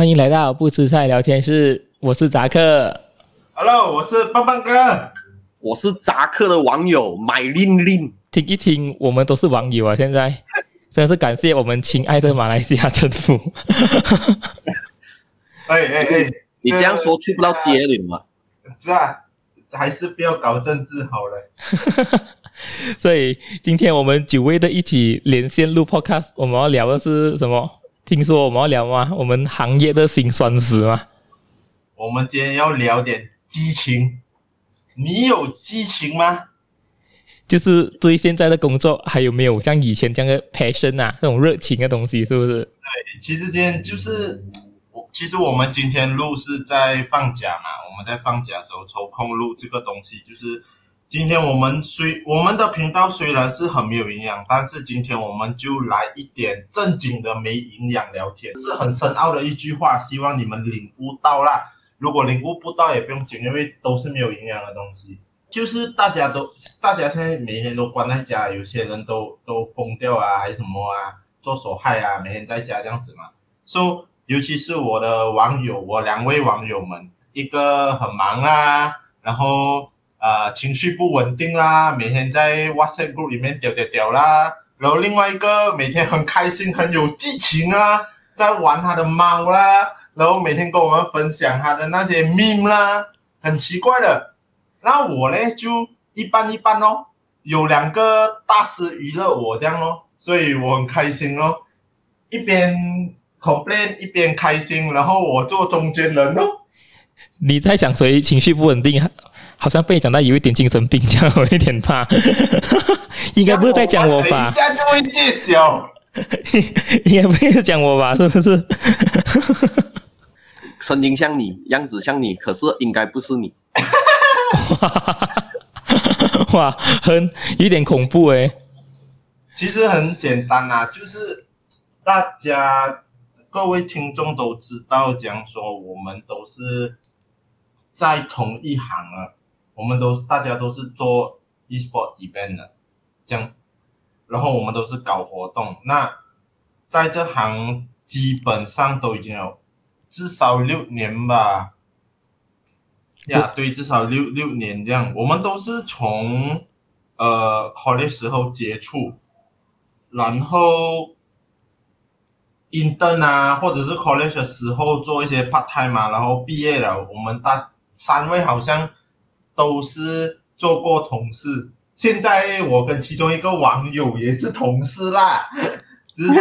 欢迎来到不吃菜聊天室，我是扎克。Hello，我是棒棒哥，我是扎克的网友买令令。听一听，我们都是网友啊！现在 真的是感谢我们亲爱的马来西亚政府。哎哎哎，你这样说去不到街里嘛？是啊，还是不要搞政治好了。所以今天我们久违的一起连线录 Podcast，我们要聊的是什么？听说我们要聊吗？我们行业的辛酸史吗？我们今天要聊点激情。你有激情吗？就是对现在的工作还有没有像以前这样的 passion 啊，那种热情的东西，是不是？对，其实今天就是我，其实我们今天录是在放假嘛，我们在放假的时候抽空录这个东西，就是今天我们虽我们的频道虽然是很没有营养，但是今天我们就来一点正经的没营养聊天，是很深奥的一句话，希望你们领悟到啦。如果领悟不到也不用紧，因为都是没有营养的东西。就是大家都，大家现在每天都关在家，有些人都都疯掉啊，还是什么啊，做手害啊，每天在家这样子嘛。所以，尤其是我的网友，我两位网友们，一个很忙啊，然后呃情绪不稳定啦，每天在 WhatsApp group 里面屌屌屌啦，然后另外一个每天很开心，很有激情啊，在玩他的猫啦，然后每天跟我们分享他的那些 meme 啦，很奇怪的。那我呢就一般一般哦，有两个大师娱乐我这样哦，所以我很开心哦，一边 complain 一边开心，然后我做中间人哦。你在讲谁情绪不稳定？好像被讲到有一点精神病，这样我有点怕。应该不是在讲我吧？等一下就会揭晓。应该不是讲我吧？是不是？声音像你，样子像你，可是应该不是你。哇，哇，很有点恐怖诶。其实很简单啊，就是大家各位听众都知道，讲说我们都是在同一行啊，我们都是大家都是做 e-sport event 的，这样，然后我们都是搞活动。那在这行基本上都已经有至少六年吧。呀，对，至少六六年这样，我们都是从呃 college 时候接触，然后 intern 啊，或者是 college 的时候做一些 part time 嘛，然后毕业了，我们大三位好像都是做过同事，现在我跟其中一个网友也是同事啦，只是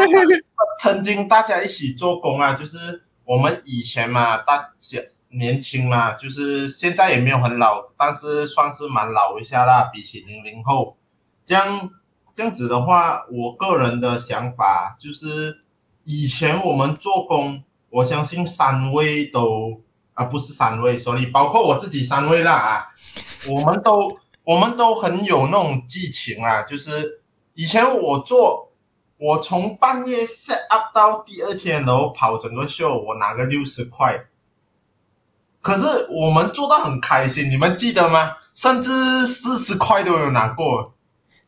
曾经大家一起做工啊，就是我们以前嘛，大小。年轻嘛，就是现在也没有很老，但是算是蛮老一下啦，比起零零后。这样这样子的话，我个人的想法就是，以前我们做工，我相信三位都啊不是三位，sorry，包括我自己三位啦啊，我们都我们都很有那种激情啊，就是以前我做，我从半夜 set up 到第二天，然后跑整个秀，我拿个六十块。可是我们做到很开心，你们记得吗？甚至四十块都有拿过。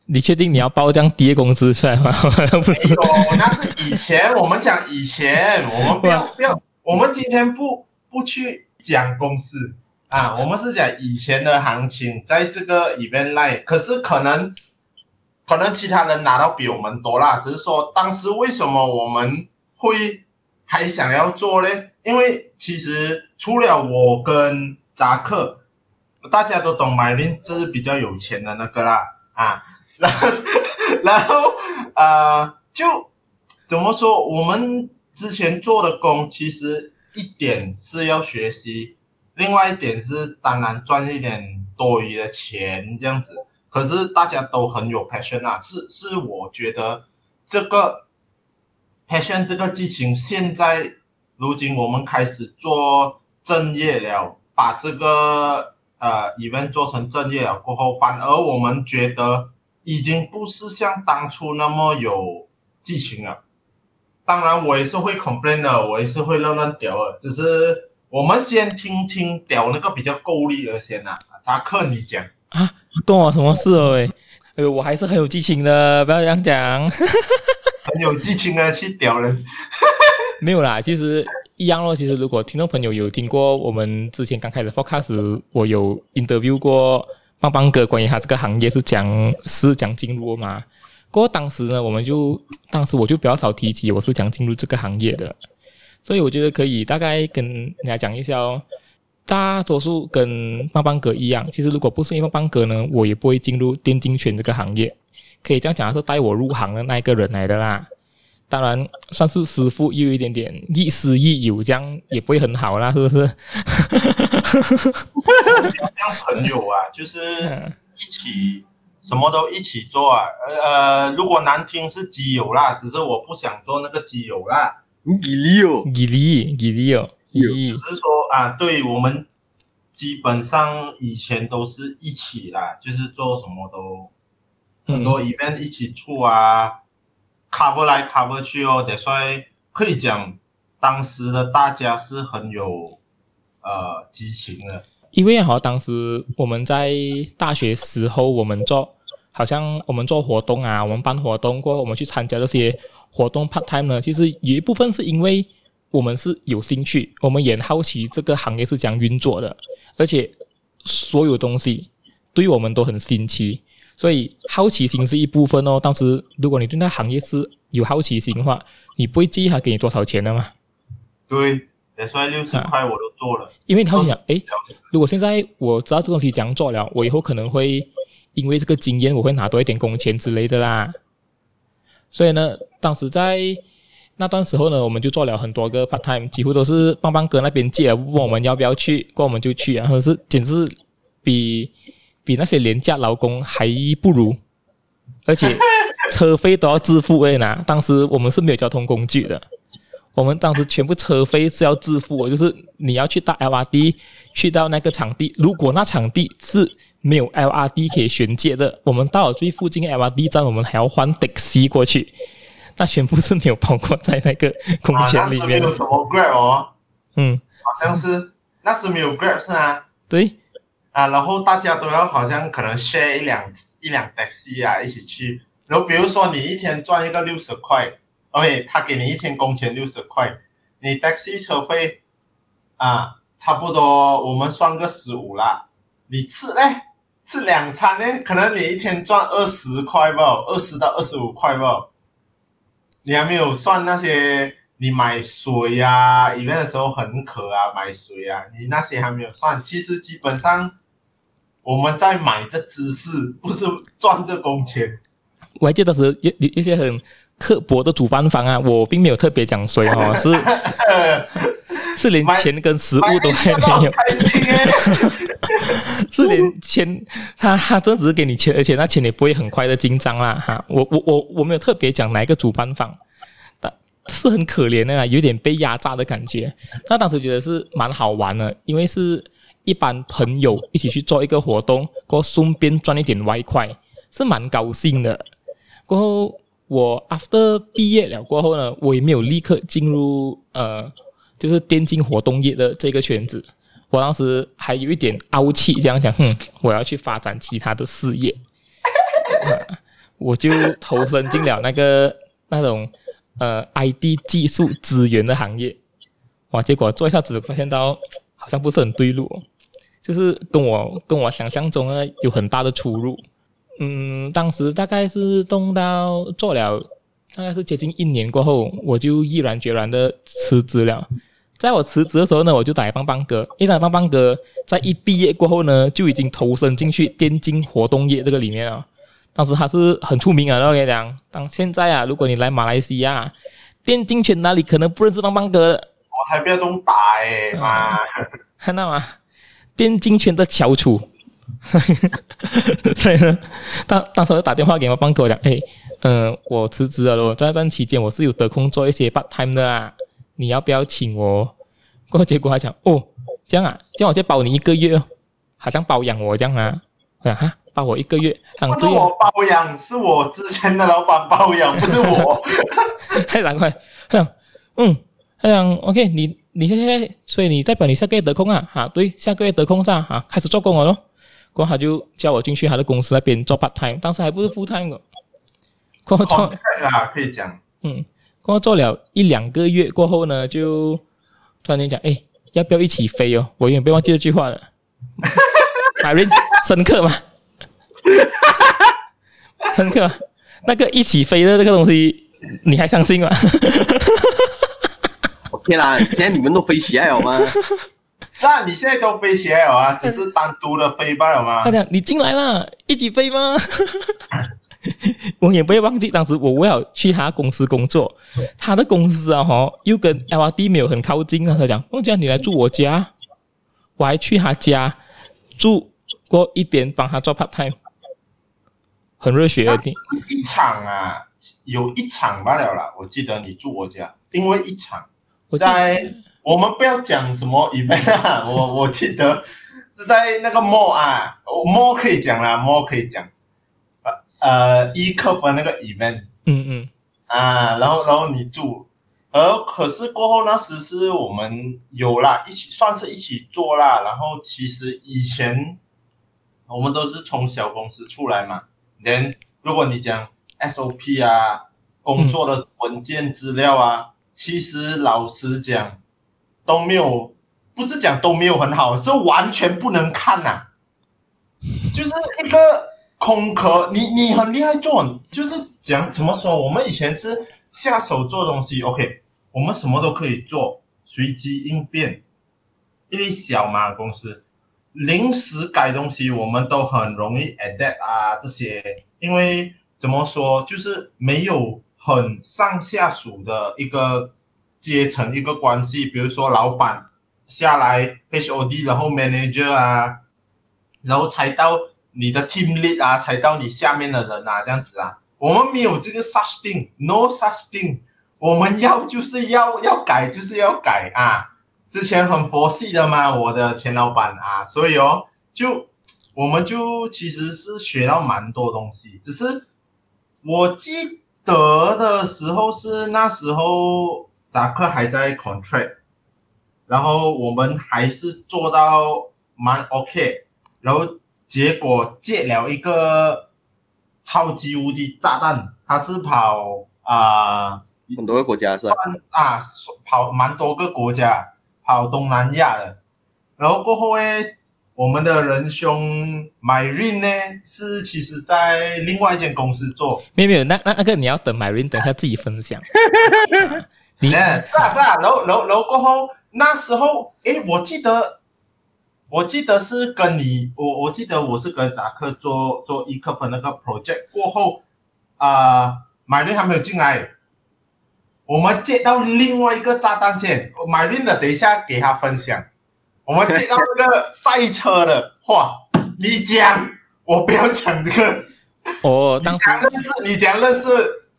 你确定你要包这样低的工资出来吗？不是，那是以前。我们讲以前，我们不要不要，我们今天不不去讲公司啊，我们是讲以前的行情，在这个 event line。可是可能可能其他人拿到比我们多啦，只是说当时为什么我们会还想要做呢？因为其实除了我跟扎克，大家都懂买林，这是比较有钱的那个啦啊，然后然后呃，就怎么说？我们之前做的工，其实一点是要学习，另外一点是当然赚一点多余的钱这样子。可是大家都很有 passion 啊，是是，我觉得这个 passion 这个激情现在。如今我们开始做正业了，把这个呃 event 做成正业了过后，反而我们觉得已经不是像当初那么有激情了。当然，我也是会 complain 的，我也是会乱乱屌的。只是我们先听听屌那个比较够力的先啊，扎克你讲啊，关我什么事哦？哎，哎，我还是很有激情的，不要这样讲，很有激情的去屌人。没有啦，其实一样咯。其实如果听众朋友有听过我们之前刚开始 podcast，我有 interview 过邦邦哥，关于他这个行业是讲是讲进入嘛。过当时呢，我们就当时我就比较少提起我是想进入这个行业的，所以我觉得可以大概跟人家讲一下哦。大多数跟邦邦哥一样，其实如果不是因为邦邦哥呢，我也不会进入电竞圈这个行业。可以这样讲，是带我入行的那一个人来的啦。当然算是师傅，又有一点点亦师亦友，这样也不会很好啦，是不是？当朋友啊，就是一起什么都一起做啊。呃，如果难听是基友啦，只是我不想做那个基友啦。吉利哦，吉利，吉利哦，只是说啊，对我们基本上以前都是一起啦，就是做什么都。很多 event 一起出啊、嗯、，cover 来 cover 去哦，所以可以讲当时的大家是很有呃激情的。因为好像，当时我们在大学时候，我们做好像我们做活动啊，我们办活动过后，我们去参加这些活动 part time 呢，其实有一部分是因为我们是有兴趣，我们也好奇这个行业是怎样运作的，而且所有东西对我们都很新奇。所以好奇心是一部分哦。当时如果你对那行业是有好奇心的话，你不会介意他给你多少钱的吗？对，所以六十块我都做了。因为他会想，诶，如果现在我知道这个东西怎样做了，我以后可能会因为这个经验，我会拿多一点工钱之类的啦。所以呢，当时在那段时候呢，我们就做了很多个 part time，几乎都是棒棒哥那边借了，问我们要不要去，过我们就去，然后是简直比。比那些廉价劳工还不如，而且车费都要自付诶呐。当时我们是没有交通工具的，我们当时全部车费是要自付，就是你要去搭 LRT，去到那个场地，如果那场地是没有 LRT 可以衔接的，我们到了最附近的 LRT 站，我们还要换 taxi 过去，那全部是没有包括在那个空间里面。啊、有什么 Grab 哦？嗯，好像是那是没有 Grab 是啊？对。啊，然后大家都要好像可能 share 一两一两 taxi 啊，一起去。然后比如说你一天赚一个六十块，OK，他给你一天工钱六十块，你 taxi 车费啊，差不多我们算个十五啦。你吃嘞，吃两餐呢，可能你一天赚二十块吧，二十到二十五块吧。你还没有算那些你买水呀、啊，event 的时候很渴啊，买水啊，你那些还没有算。其实基本上。我们在买这知识，不是赚这工钱。我还记得是有有一些很刻薄的主办方啊，我并没有特别讲谁哦，是 是连钱跟食物都还没有，是连钱他他真只是给你钱，而且那钱也不会很快的进账啦哈。我我我我没有特别讲哪一个主办方，但是很可怜的啊，有点被压榨的感觉。那当时觉得是蛮好玩的，因为是。一般朋友一起去做一个活动，过后顺便赚一点外快，是蛮高兴的。过后我 after 毕业了过后呢，我也没有立刻进入呃，就是电竞活动业的这个圈子。我当时还有一点傲气，这样讲，哼，我要去发展其他的事业，我就投身进了那个那种呃 ID 技术资源的行业。哇，结果做一下子发现到好像不是很对路。就是跟我跟我想象中呢有很大的出入，嗯，当时大概是动到做了大概是接近一年过后，我就毅然决然的辞职了。在我辞职的时候呢，我就打给邦邦哥，因为邦邦哥在一毕业过后呢，就已经投身进去电竞活动业这个里面了。当时他是很出名啊，我跟你讲，当现在啊，如果你来马来西亚电竞圈哪里可能不认识邦邦哥？我才不要这么打诶妈，看到吗？电竞圈的翘楚，所以呢，当当时就打电话给我帮哥讲，哎，嗯、呃，我辞职了咯，在这段期间我是有得空做一些 part time 的啦，你要不要请我？过后结果他讲，哦，这样啊，这样我就包你一个月哦，好像包养我这样啊，我讲哈，包我一个月，不是我包养，是我之前的老板包养，不是我，太难怪，他讲，嗯，他讲，OK，你。你现在，所以你代表你下个月得空啊？哈，对，下个月得空噻，哈，开始做工了咯。过后他就叫我进去他的公司那边做 part time，当时还不是 full time 的。过后做啊，可以讲。嗯，过后做了一两个月过后呢，就突然间讲，哎，要不要一起飞哦？我永远不要忘记这句话了。海瑞深刻吗？深刻。那个一起飞的这个东西，你还相信吗？OK 啦，现在你们都飞起来了吗？那你现在都飞起来了啊？只是单独的飞罢了吗？他讲你进来了，一起飞吗？我也不会忘记，当时我为了去他公司工作，他的公司啊，哈，又跟 LRT 没有很靠近啊。他讲，我讲你来住我家，我还去他家住过一边，帮他做 part time，很热血的。一场啊，有一场罢了啦。我记得你住我家，因为一场在我们不要讲什么 event 啊，我我记得是在那个 mall 啊，mall 可以讲啦，mall 可以讲。呃，一课分那个 event，嗯嗯，啊，然后然后你住，而可是过后那时是我们有啦，一起算是一起做啦。然后其实以前我们都是从小公司出来嘛，连如果你讲 SOP 啊，工作的文件资料啊，嗯、其实老实讲都没有，不是讲都没有很好，是完全不能看呐、就是一个。空壳，你你很厉害做，就是讲怎么说？我们以前是下手做东西，OK，我们什么都可以做，随机应变。因为小嘛公司，临时改东西，我们都很容易 adapt 啊这些。因为怎么说，就是没有很上下属的一个阶层一个关系，比如说老板下来 HOD，然后 manager 啊，然后才到。你的 team lead 啊，才到你下面的人啊，这样子啊，我们没有这个 such thing，no such thing，我们要就是要要改就是要改啊。之前很佛系的嘛，我的前老板啊，所以哦，就我们就其实是学到蛮多东西。只是我记得的时候是那时候扎克还在 contract，然后我们还是做到蛮 OK，然后。结果借了一个超级无敌炸弹，他是跑啊、呃、很多个国家是吧？啊，跑蛮多个国家，跑东南亚的。然后过后呢，我们的仁兄 Myrin 呢，是其实在另外一间公司做。没有没有，那那那个你要等 Myrin 等一下自己分享。你是啊是啊，然后然后然后过后那时候，诶，我记得。我记得是跟你，我我记得我是跟扎克做做一课分那个 project 过后，啊、呃，马云还没有进来，我们接到另外一个炸弹线，马云的等一下给他分享，我们接到这个赛车的话，你讲，我不要讲这个。哦，当时认识你讲认识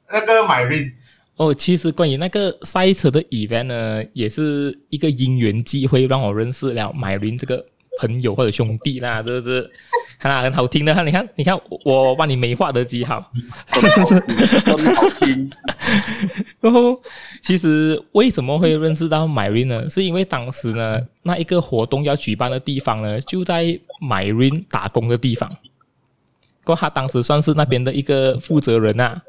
那个马云。哦，其实关于那个赛车的 event 呢，也是一个因缘机会让我认识了马云这个。朋友或者兄弟啦，这是哈很好听的哈。你看，你看，我帮你美化的极好，很好听。然后，其实为什么会认识到 Myrin 呢？是因为当时呢，那一个活动要举办的地方呢，就在 Myrin 打工的地方。过他当时算是那边的一个负责人啊，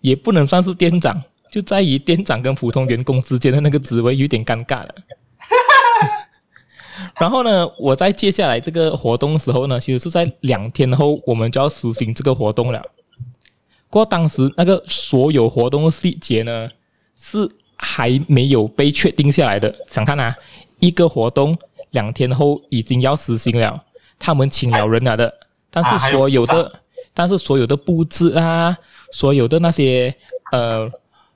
也不能算是店长，就在于店长跟普通员工之间的那个职位有点尴尬了。然后呢，我在接下来这个活动的时候呢，其实是在两天后，我们就要实行这个活动了。不过当时那个所有活动细节呢，是还没有被确定下来的。想看啊，一个活动两天后已经要实行了，他们请了人来的，但是所有的，但是所有的布置啊，所有的那些呃，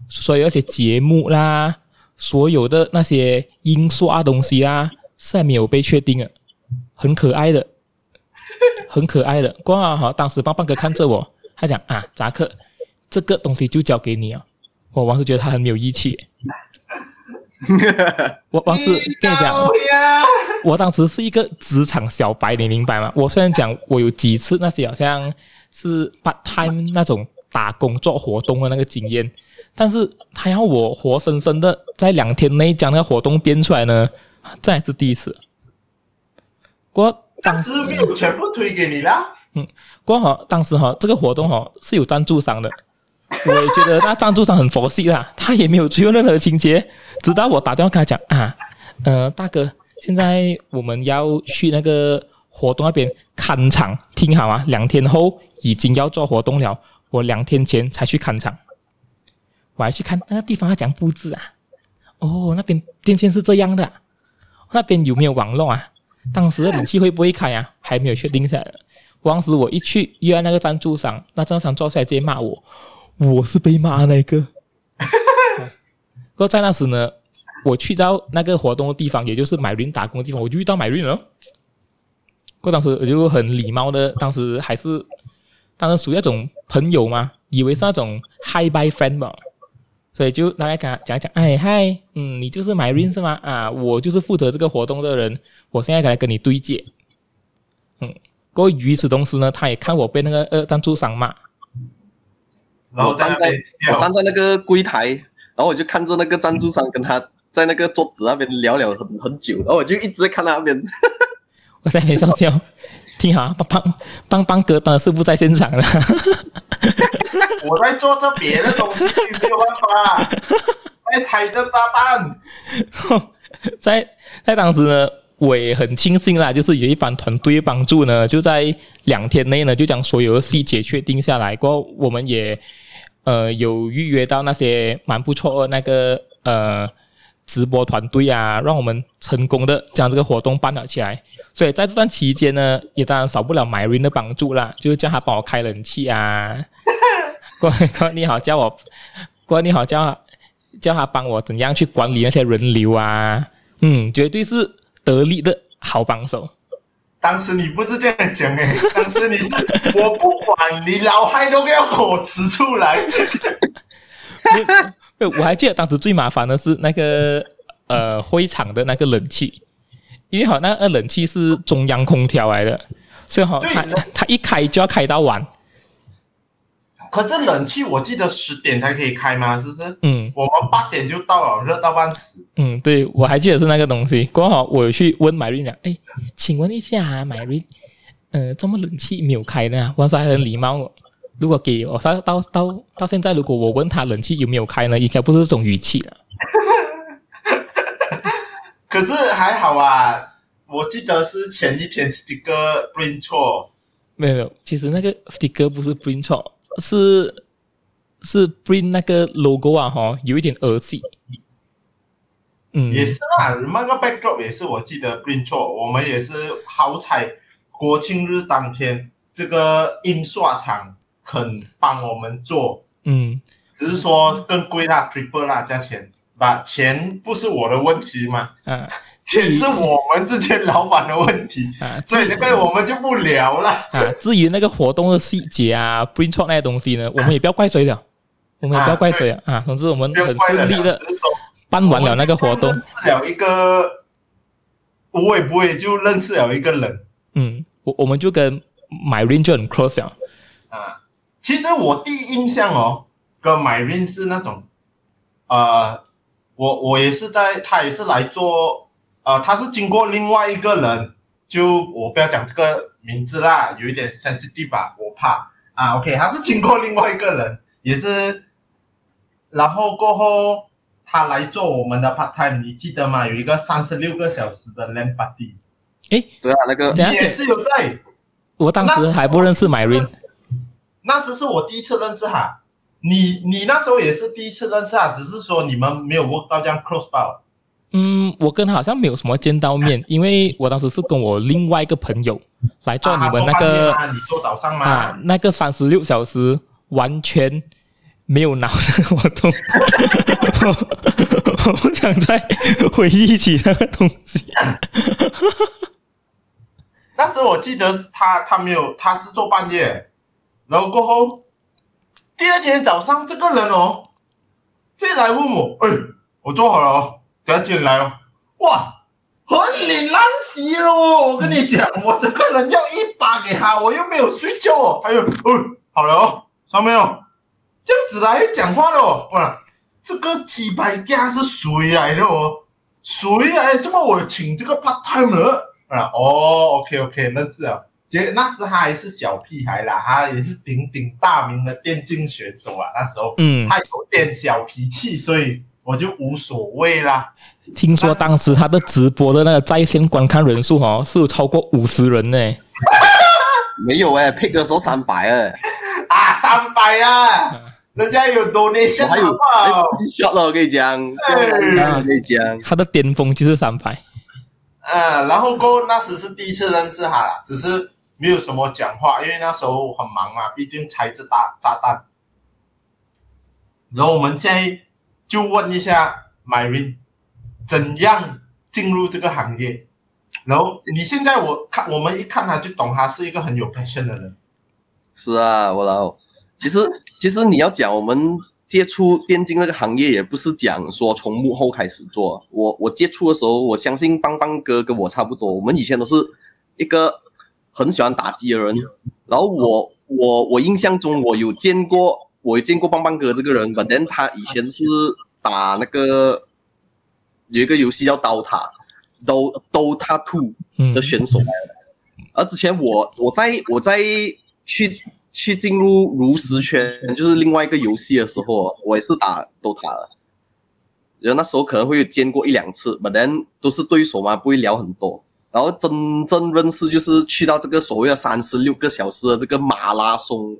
所有那些节目啦，所有的那些印刷东西啦。是还没有被确定啊，很可爱的，很可爱的。过后哈，当时棒棒哥看着我，他讲啊，扎克，这个东西就交给你啊。我王叔觉得他很没有义气。我王叔跟你讲，我当时是一个职场小白，你明白吗？我虽然讲我有几次那些好像是 part time 那种打工做活动的那个经验，但是他要我活生生的在两天内将那个活动编出来呢。这还是第一次，过当时没有全部推给你啦。嗯，过好当时哈，这个活动哈是有赞助商的，我也觉得那赞助商很佛系啦，他也没有追求任何情节，直到我打电话跟他讲啊，呃，大哥，现在我们要去那个活动那边看场，听好啊，两天后已经要做活动了，我两天前才去看场，我还去看那个地方要怎样布置啊？哦，那边电线是这样的，那边有没有网络啊？当时的冷气会不会开啊？还没有确定下来。当时我一去约那个赞助商，那赞助商坐下来直接骂我，我是被骂那个。不过在那时呢，我去到那个活动的地方，也就是买瑞打工的地方，我就遇到买瑞了。过当时我就很礼貌的，当时还是当时属于那种朋友嘛，以为是那种 high by friend 吧。所以就大概跟他讲一讲，哎嗨，嗯，你就是 Myrene 是吗？啊，我就是负责这个活动的人，我现在来跟你对接。嗯，不过与此同时呢，他也看我被那个呃赞助商骂，然后站在我站在那个柜台，然后我就看着那个赞助商跟他在那个桌子那边聊聊很很久，然后我就一直在看那边，我在那边笑笑，听好，帮帮帮帮哥当然是不在现场了。我在做着别的东西，没有办法，在踩着炸弹。在在当时呢，我也很庆幸啦，就是有一帮团队帮助呢，就在两天内呢，就将所有的细节确定下来。过后，我们也呃有预约到那些蛮不错的那个呃直播团队啊，让我们成功的将这个活动办了起来。所以在这段期间呢，也当然少不了 Myrene 的帮助啦，就是叫他帮我开冷气啊。过过你好，叫我过你好，叫叫他帮我怎样去管理那些人流啊？嗯，绝对是得力的好帮手。当时你不是这样讲诶，当时你是我不管你老嗨都要给我指出来。我还记得当时最麻烦的是那个呃会场的那个冷气，因为好那个冷气是中央空调来的，所以好它它一开就要开到晚。可是冷气我记得十点才可以开吗？是不是？嗯，我们八点就到了，热到半死。嗯，对，我还记得是那个东西。刚好我去问 Myrene 讲，哎，请问一下啊，Myrene，呃，怎么冷气没有开呢？我说还很礼貌。如果给我到到到到现在，如果我问他冷气有没有开呢，应该不是这种语气了。可是还好啊，我记得是前一天 sticker print 错。没有没有，其实那个 sticker 不是 print 错。是是 print 那个 logo 啊，哈，有一点恶心。嗯，也是啊，那个 backdrop 也是，我记得 print 错。我们也是好彩，国庆日当天，这个印刷厂肯帮我们做。嗯，只是说更贵啦，triple 啦价钱，把钱不是我的问题嘛。嗯。钱是我们之间老板的问题啊，所以这个我们就不聊了啊。至于那个活动的细节啊，print 错那些东西呢，我们也不要怪谁了，我们也不要怪谁啊。啊，总之我们很顺利的办完了那个活动。认识了一个，我也不会就认识了一个人。嗯，我我们就跟 My Ring 就很 close 啊。啊，其实我第一印象哦，跟 My Ring 是那种，呃，我我也是在，他也是来做。呃，他是经过另外一个人，就我不要讲这个名字啦，有一点 sensitive 吧，我怕啊。OK，他是经过另外一个人，也是，然后过后他来做我们的 part time，你记得吗？有一个三十六个小时的 LAN party。诶，对啊，那个你也是有在。我当时还不认识 Myrene，那时是我第一次认识他。你你那时候也是第一次认识啊，只是说你们没有 work 到这样 close 吧。嗯，我跟他好像没有什么见到面，因为我当时是跟我另外一个朋友来做你们那个啊，你做早上吗？啊，那个三十六小时完全没有脑的活动，我 我不想再回忆起那个东西。那时候我记得是他，他没有，他是做半夜，然后过后第二天早上这个人哦，进来问我，哎，我做好了哦。不要进来哦！哇，很脸烂死了哦！我跟你讲，我这个人要一把给他，我又没有睡觉哦。还有，哦，好了哦，上面哦，这样子来讲话的哦。哇，这个鸡排架是谁来的哦？谁来？这么我请这个 part time 啊？哦，OK OK，那是啊。结果那时他还是小屁孩啦，他也是鼎鼎大名的电竞选手啊。那时候，嗯，他有点小脾气，所以。我就无所谓啦，听说当时他的直播的那个在线观看人数哦，是有超过五十人呢。没有哎，pick 的时候三百哎，啊，三百啊，人家有 donation，还有，shot 了，我跟你讲，我跟你讲，他的巅峰就是三百。啊，然后过后那时是第一次认识他，只是没有什么讲话，因为那时候很忙嘛，毕竟拆着大炸弹。然后我们现在就问一下 Marin，怎样进入这个行业？然后你现在我看我们一看他就懂，他是一个很有 passion 的人。是啊，我老，其实其实你要讲我们接触电竞那个行业，也不是讲说从幕后开始做。我我接触的时候，我相信邦邦哥跟我差不多，我们以前都是一个很喜欢打击的人。然后我我我印象中我有见过。我有见过棒棒哥这个人，反正他以前是打那个有一个游戏叫《刀塔》，Do Dota Two 的选手。嗯、而之前我我在我在去去进入炉石圈，就是另外一个游戏的时候，我也是打 Dota 的。然后那时候可能会有见过一两次，反正都是对手嘛，不会聊很多。然后真正认识就是去到这个所谓的三十六个小时的这个马拉松。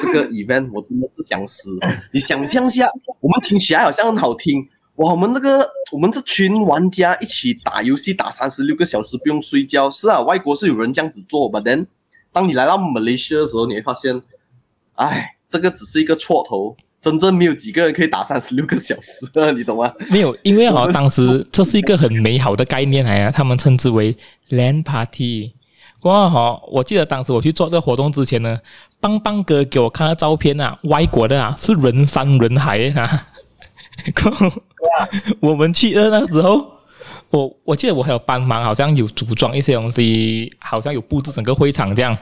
这个 event 我真的是想死！你想象下，我们听起来好像很好听哇！我们那个我们这群玩家一起打游戏打三十六个小时不用睡觉，是啊，外国是有人这样子做，but then 当你来到马来西亚的时候，你会发现，哎，这个只是一个错头，真正没有几个人可以打三十六个小时，你懂吗？没有，因为啊，当时这是一个很美好的概念来啊，他们称之为 LAN party。哇哈！我记得当时我去做这个活动之前呢，邦邦哥给我看的照片啊，外国的啊是人山人海啊。我们去的那时候，我我记得我还有帮忙，好像有组装一些东西，好像有布置整个会场这样。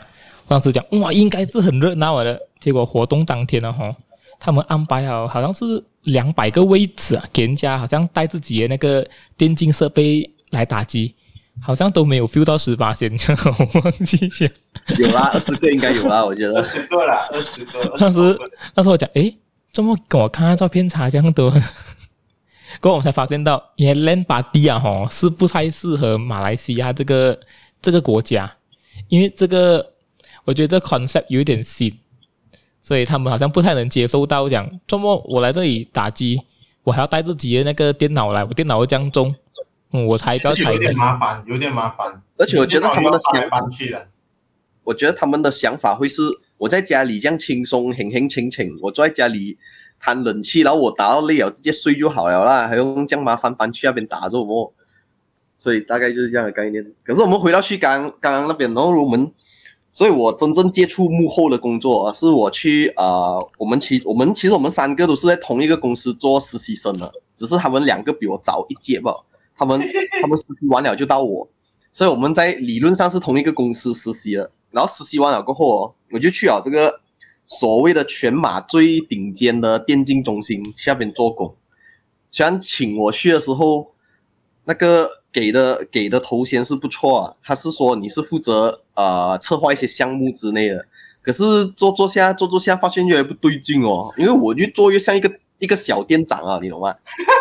当时讲哇，应该是很热闹的。结果活动当天呢，哈，他们安排好好像是两百个位置啊，给人家好像带自己的那个电竞设备来打机。好像都没有 feel 到十八仙，我忘记去。有啦，二十个应该有啦，我觉得。二十个啦，二十个。当时，当时我讲，诶，怎么跟我看看照片差这样多？过后我才发现到，原来 LAN party 啊，吼，是不太适合马来西亚这个这个国家，因为这个我觉得这 concept 有一点新，所以他们好像不太能接受到讲，怎么我来这里打机，我还要带自己的那个电脑来，我电脑会这样重。我才比较有点麻烦，有点麻烦。而且我觉得他们的想法，我觉得他们的想法会是，我在家里这样轻松、轻轻、轻轻，我坐在家里叹冷气，然后我打到累了直接睡就好了啦，还用这样麻烦搬去那边打做什么？所以大概就是这样的概念。可是我们回到去刚刚刚那边，然后我们，所以我真正接触幕后的工作，是我去啊、呃，我们其我们其实我们三个都是在同一个公司做实习生的，只是他们两个比我早一届吧。他们 他们实习完了就到我，所以我们在理论上是同一个公司实习了。然后实习完了过后哦，我就去了这个所谓的全马最顶尖的电竞中心下边做工。虽然请我去的时候，那个给的给的头衔是不错啊，他是说你是负责呃策划一些项目之类的。可是做做下做做下，发现越来越不对劲哦，因为我越做越像一个一个小店长啊，你懂吗？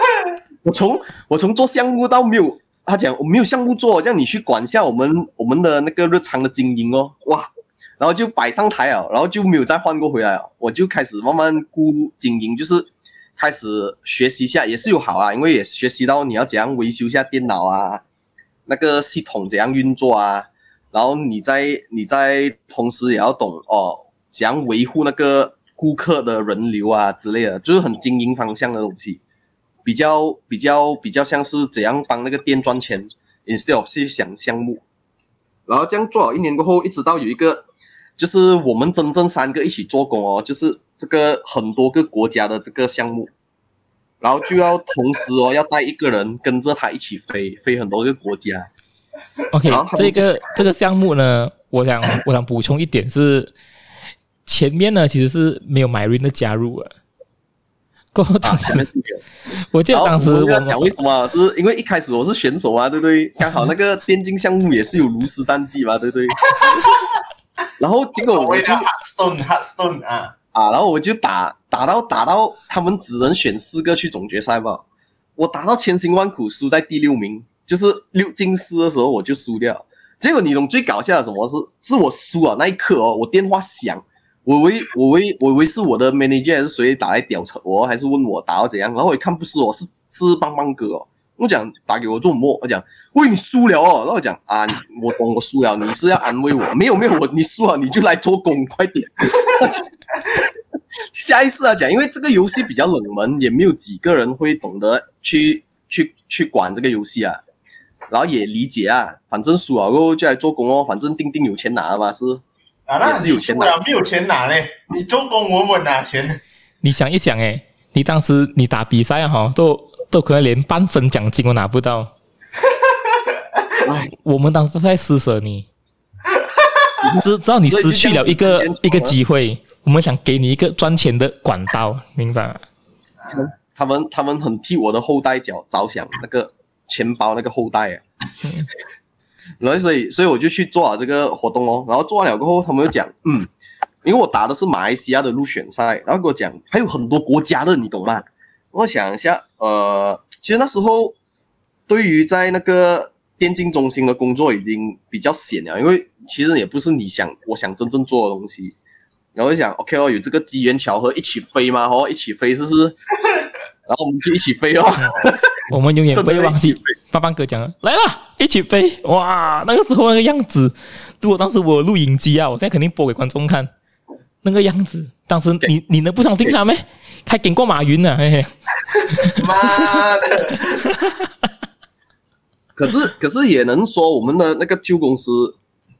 我从我从做项目到没有，他讲我没有项目做，让你去管一下我们我们的那个日常的经营哦，哇，然后就摆上台啊，然后就没有再换过回来了，我就开始慢慢顾经营，就是开始学习一下，也是有好啊，因为也学习到你要怎样维修一下电脑啊，那个系统怎样运作啊，然后你在你在同时也要懂哦，怎样维护那个顾客的人流啊之类的，就是很经营方向的东西。比较比较比较像是怎样帮那个店赚钱，instead of 去想项目，然后这样做了一年过后，一直到有一个，就是我们真正三个一起做工哦，就是这个很多个国家的这个项目，然后就要同时哦要带一个人跟着他一起飞，飞很多个国家。OK，这个这个项目呢，我想 我想补充一点是，前面呢其实是没有 Myrin 的加入啊。过后当时，我记得当时我讲为什么，是因为一开始我是选手啊，对不对？刚好那个电竞项目也是有炉石战绩嘛，对不对？然后结果我就 Hearthstone Hearthstone 啊啊，然后我就打打到打到他们只能选四个去总决赛嘛，我打到千辛万苦输在第六名，就是六进四的时候我就输掉。结果你懂最搞笑的什么是？是我输了那一刻哦，我电话响，我以为我以为我以为是我的 manager 还是谁打来屌扯我，还是问我打到怎样？然后我一看不是我，是是邦邦哥哦。我讲打给我做什么？我讲喂你输了哦。然后我讲啊，我懂我输了，你是要安慰我？没有没有，我你输了你就来做工，快点。下一次啊讲，因为这个游戏比较冷门，也没有几个人会懂得去去去管这个游戏啊。然后也理解啊，反正输了过后就来做工哦，反正丁丁有钱拿了嘛，是啊，那是有钱拿，没有钱拿嘞，你做工稳稳拿钱。你想一想，诶，你当时你打比赛哈，都都可能连半分奖金都拿不到。我们当时在施舍你，知知道你失去了一个一个机会，我们想给你一个赚钱的管道，明白吗？他们他们很替我的后代着着想，那个。钱包那个后代啊，然后所以所以我就去做了这个活动哦，然后做完了过后，他们就讲，嗯，因为我打的是马来西亚的入选赛，然后跟我讲还有很多国家的，你懂吗？我想一下，呃，其实那时候对于在那个电竞中心的工作已经比较闲了，因为其实也不是你想我想真正做的东西，然后我就想，OK 哦，有这个机缘巧合一起飞嘛，哦，一起飞试试，然后我们就一起飞哦。我们永远不会忘记，邦邦哥讲了，来了，一起飞！哇，那个时候那个样子，如果当时我有录影机啊，我现在肯定播给观众看，那个样子，当时你你能不相信他没？还顶过马云呢，嘿嘿。妈的！可是可是也能说，我们的那个旧公司，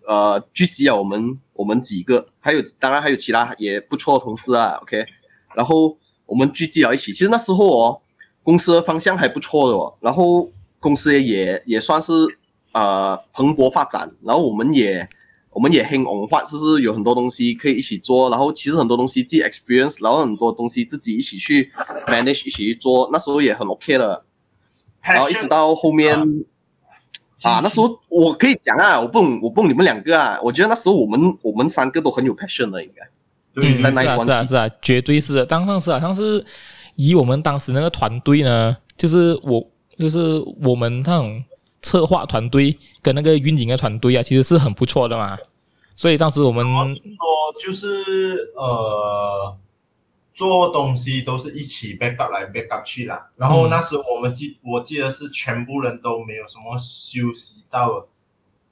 呃，聚集了我们我们几个，还有当然还有其他也不错的同事啊，OK，然后我们聚集了一起，其实那时候哦。公司的方向还不错的哦，然后公司也也算是呃蓬勃发展，然后我们也我们也很文化，就是有很多东西可以一起做，然后其实很多东西自己 experience，然后很多东西自己一起去 manage 一起去做，那时候也很 OK 的，然后一直到后面啊，那时候我可以讲啊，我不我不你们两个啊，我觉得那时候我们我们三个都很有 passion 的，应该，嗯，是啊是啊是啊，绝对是的，当时好像是。以我们当时那个团队呢，就是我，就是我们那种策划团队跟那个运营的团队啊，其实是很不错的嘛。所以当时我们说就是呃，做东西都是一起 back up 来 back up 去啦。然后那时我们记，我记得是全部人都没有什么休息到了，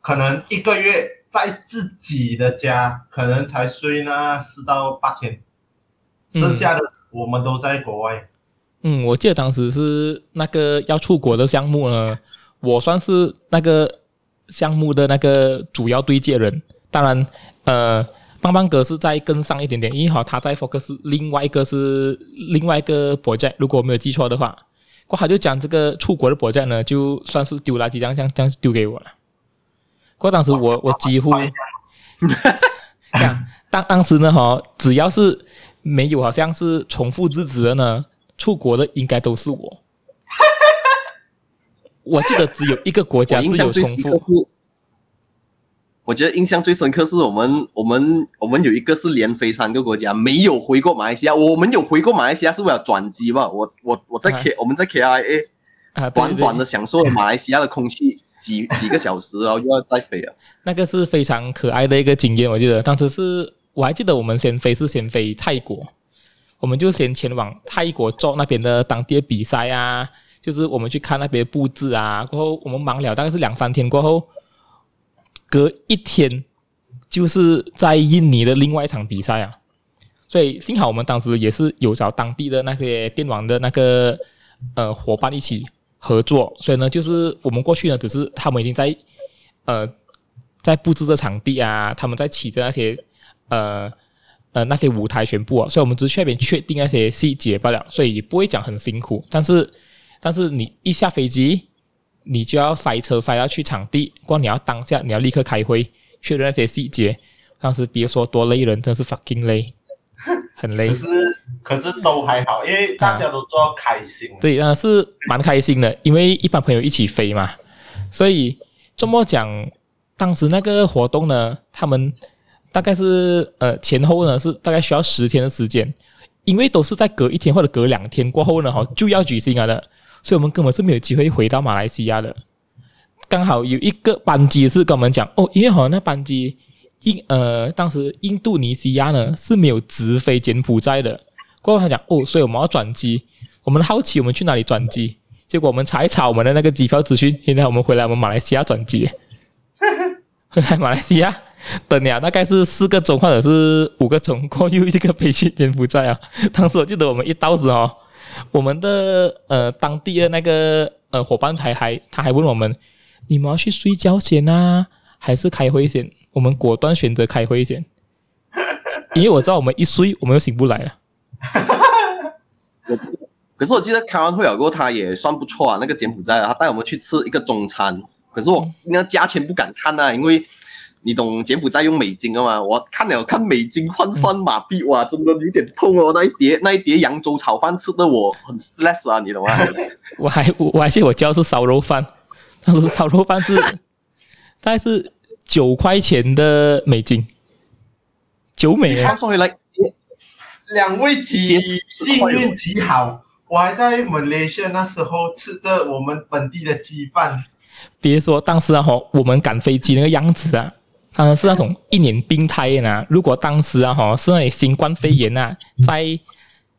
可能一个月在自己的家，可能才睡那四到八天。剩下的我们都在国外。嗯，我记得当时是那个要出国的项目呢，我算是那个项目的那个主要对接人。当然，呃，邦邦哥是在跟上一点点，因为好他在 focus 另外一个是另外一个 project，如果我没有记错的话，过后他就讲这个出国的 project 呢，就算是丢垃圾这样这样这样丢给我了。过当时我我几乎，这样当当时呢哈，只要是。没有，好像是重复日子的呢。出国的应该都是我。我记得只有一个国家是有重复。我觉得印象最深刻是我们，我们，我们有一个是连飞三个国家，没有回过马来西亚。我们有回过马来西亚是为了转机吧？我，我，我在 K，、啊、我们在 KIA，啊，短短的享受了马来西亚的空气几几个小时，然后又要再飞了。那个是非常可爱的一个经验，我记得当时是。我还记得我们先飞是先飞泰国，我们就先前往泰国做那边的当地的比赛啊，就是我们去看那边布置啊。过后我们忙了大概是两三天过后，隔一天就是在印尼的另外一场比赛啊。所以幸好我们当时也是有找当地的那些电网的那个呃伙伴一起合作，所以呢，就是我们过去呢，只是他们已经在呃在布置这场地啊，他们在起着那些。呃呃，那些舞台全部啊，所以我们只是去那边确定那些细节罢了，所以也不会讲很辛苦。但是，但是你一下飞机，你就要塞车塞到去场地，光你要当下你要立刻开会确认那些细节。当时别说多累人，真是 fucking 累，很累。可是可是都还好，因为大家都做开心。啊、对，那是蛮开心的，因为一般朋友一起飞嘛。所以这么讲，当时那个活动呢，他们。大概是呃前后呢是大概需要十天的时间，因为都是在隔一天或者隔两天过后呢哈就要举行了的，所以我们根本是没有机会回到马来西亚的。刚好有一个班机是跟我们讲哦，因为好像那班机印呃，当时印度尼西亚呢是没有直飞柬埔寨的。过后他讲哦，所以我们要转机。我们好奇我们去哪里转机，结果我们查一查我们的那个机票资讯，现在我们回来我们马来西亚转机。回来马来西亚等了，大概是四个钟或者是五个钟，过后又一个飞去柬埔寨啊。当时我记得我们一到时哦，我们的呃当地的那个呃伙伴还还他还问我们。你们要去睡觉先啊，还是开会先？我们果断选择开会先，因为我知道我们一睡，我们就醒不来了。可是我记得开完会了过，他也算不错啊。那个柬埔寨，他带我们去吃一个中餐。可是我那价钱不敢看啊，因为你懂柬埔寨用美金的嘛。我看了看美金换算马币，哇，真的有点痛哦。那一碟那一碟扬州炒饭吃的我很 stress 啊，你懂吗？我还我还记得我叫的是烧肉饭。当时烧肉饭是 大概是九块钱的美金，九美元。说回来，两位极幸运极好，我还在马来西亚那时候吃着我们本地的鸡饭。别说当时啊，哈，我们赶飞机那个样子啊，当然是那种一脸病态呢。如果当时啊，哈，是那新冠肺炎啊，在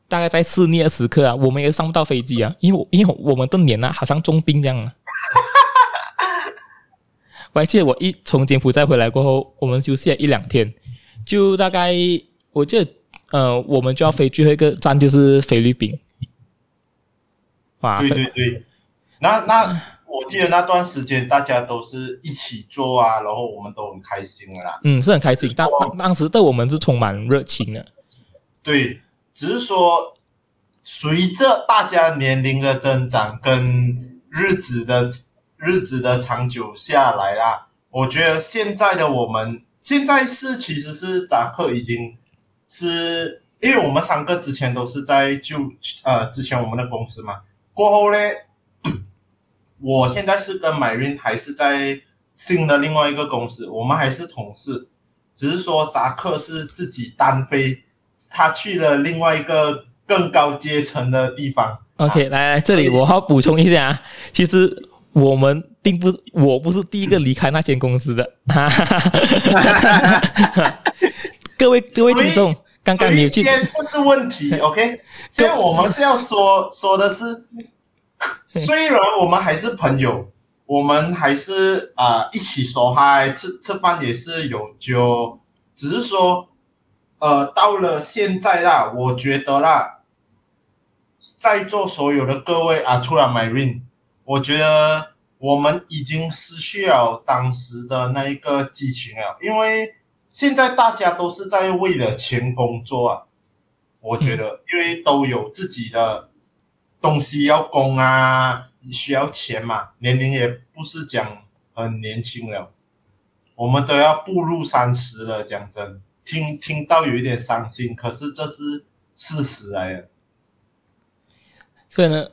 大概在肆虐的时刻啊，我们也上不到飞机啊，因为因为我们的脸啊，好像重病这样啊。我还记得我一从柬埔寨回来过后，我们休息了一两天，就大概我记得，呃，我们就要飞最后一个站就是菲律宾。啊，对对对，那那我记得那段时间大家都是一起做啊，然后我们都很开心啦。嗯，是很开心，当当当时对我们是充满热情的。对，只是说随着大家年龄的增长跟日子的。日子的长久下来啦，我觉得现在的我们现在是其实是扎克已经是，因为我们三个之前都是在就呃之前我们的公司嘛，过后呢，我现在是跟 Myrene 还是在新的另外一个公司，我们还是同事，只是说扎克是自己单飞，他去了另外一个更高阶层的地方。OK，、啊、来来这里我要补充一下，其实。我们并不是，我不是第一个离开那间公司的。各位各位听众，刚刚你去，先不是问题，OK？现在我们是要说说的是，虽然我们还是朋友，我们还是啊、一起说嗨，吃吃饭也是有就，只是说，呃，到了现在啦，我觉得啦，在座所有的各位啊，除了 Myrene。我觉得我们已经失去了当时的那一个激情了，因为现在大家都是在为了钱工作啊。我觉得，因为都有自己的东西要供啊，需要钱嘛，年龄也不是讲很年轻了，我们都要步入三十了。讲真，听听到有一点伤心，可是这是事实来的。所以呢。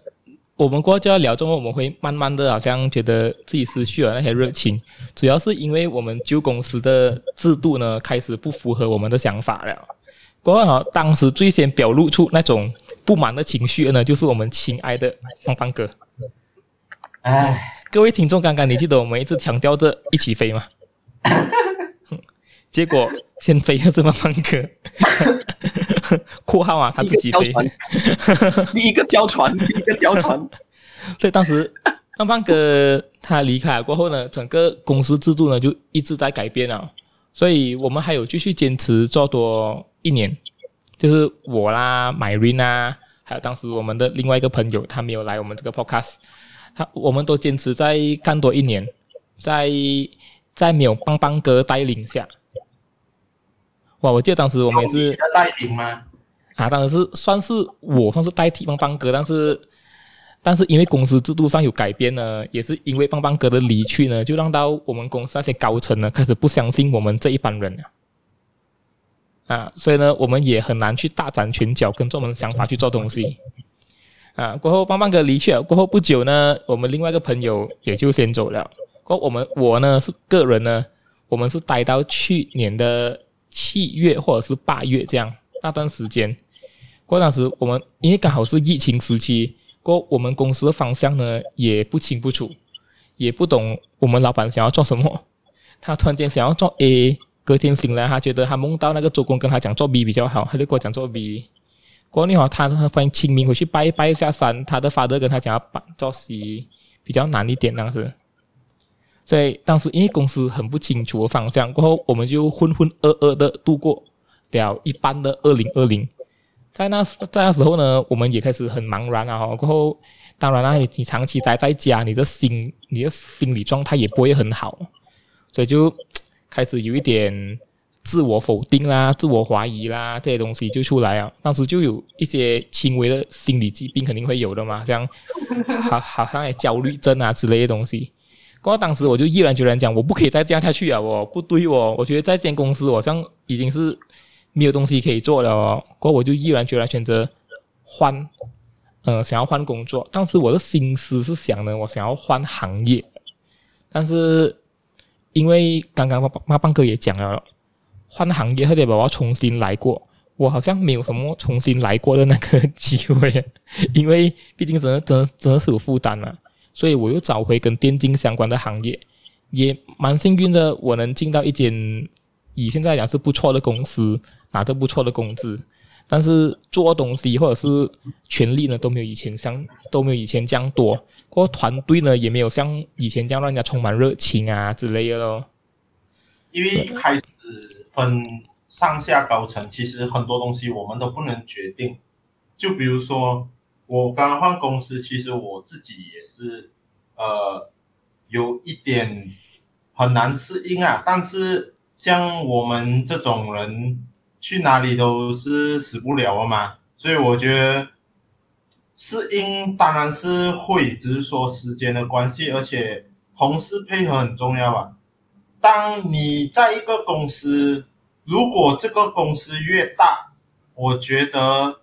我们过就要聊，之后我们会慢慢的，好像觉得自己失去了那些热情，主要是因为我们旧公司的制度呢，开始不符合我们的想法了。过后哈，当时最先表露出那种不满的情绪的呢，就是我们亲爱的邦邦哥。哎，各位听众，刚刚你记得我们一直强调着一起飞吗？结果先飞的是邦邦哥。括号啊，他自己飞，第一个跳船，第一个跳船。所以当时胖胖哥他离开过后呢，整个公司制度呢就一直在改变啊。所以我们还有继续坚持做多一年，就是我啦 Myrina，啊，还有当时我们的另外一个朋友，他没有来我们这个 podcast，他我们都坚持在干多一年，在在没有邦邦哥带领下。哇！我记得当时我们也是带领吗？啊，当时是算是我算是代替邦邦哥，但是但是因为公司制度上有改变呢，也是因为棒棒哥的离去呢，就让到我们公司那些高层呢开始不相信我们这一帮人了，啊，所以呢，我们也很难去大展拳脚，跟着我们的想法去做东西啊。过后棒棒哥离去了，过后不久呢，我们另外一个朋友也就先走了。过后我们我呢是个人呢，我们是待到去年的。七月或者是八月这样那段时间，过当时我们因为刚好是疫情时期，过我们公司的方向呢也不清不楚，也不懂我们老板想要做什么。他突然间想要做 A，隔天醒来，他觉得他梦到那个周公跟他讲做 B 比较好，他就跟我讲做 B。过那会儿他他发现清明回去拜一拜下山，他的 father 跟他讲要办做 C，比较难一点当时。所以当时因为公司很不清楚的方向，过后我们就浑浑噩噩的度过了一般的二零二零。在那在那时候呢，我们也开始很茫然啊。过后当然啦，你你长期宅在家，你的心你的心理状态也不会很好。所以就开始有一点自我否定啦、自我怀疑啦，这些东西就出来啊。当时就有一些轻微的心理疾病肯定会有的嘛，像好好像也焦虑症啊之类的东西。过后当时我就毅然决然讲，我不可以再这样下去啊！我不对哦，我觉得在这间公司我像已经是没有东西可以做了哦。过后我就毅然决然选择换，呃，想要换工作。当时我的心思是想呢，我想要换行业，但是。因为刚刚马马邦哥也讲了，换行业，他得把我重新来过，我好像没有什么重新来过的那个机会，因为毕竟真的真的真的是有负担嘛，所以我又找回跟电竞相关的行业，也蛮幸运的，我能进到一间以现在来讲是不错的公司，拿着不错的工资。但是做东西或者是权力呢，都没有以前像都没有以前这样多，过团队呢也没有像以前这样让人家充满热情啊之类的咯。因为开始分上下高层，其实很多东西我们都不能决定。就比如说我刚换公司，其实我自己也是呃有一点很难适应啊。但是像我们这种人。去哪里都是死不了了嘛，所以我觉得适应当然是会，只是说时间的关系，而且同事配合很重要啊。当你在一个公司，如果这个公司越大，我觉得，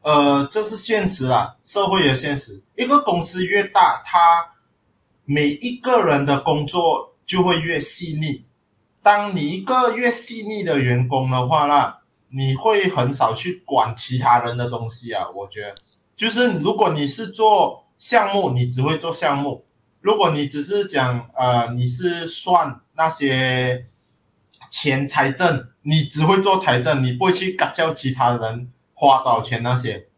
呃，这是现实啊，社会的现实。一个公司越大，他每一个人的工作就会越细腻。当你一个越细腻的员工的话，那你会很少去管其他人的东西啊。我觉得，就是如果你是做项目，你只会做项目；如果你只是讲呃，你是算那些钱财政，你只会做财政，你不会去叫其他人花多少钱那些，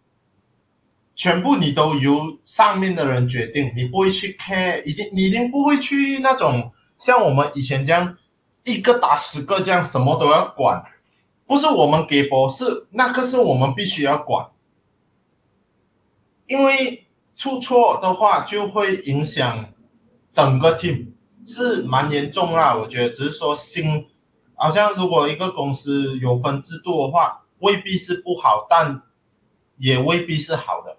全部你都由上面的人决定，你不会去 care，已经你已经不会去那种像我们以前这样。一个打十个，这样什么都要管，不是我们给博士，那个是我们必须要管，因为出错的话就会影响整个 team，是蛮严重啊。我觉得只是说新，好像如果一个公司有分制度的话，未必是不好，但也未必是好的，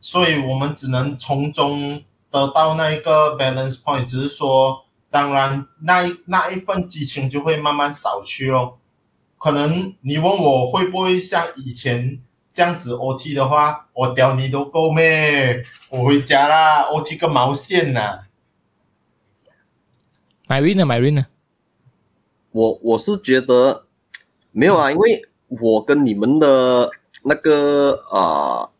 所以我们只能从中得到那一个 balance point，只是说。当然，那一那一份激情就会慢慢少去哦。可能你问我会不会像以前这样子 OT 的话，我屌你都够咩？我回家啦，OT 个毛线呐、啊！买 win 呢？买 win 呢？我我是觉得没有啊，因为我跟你们的那个啊。呃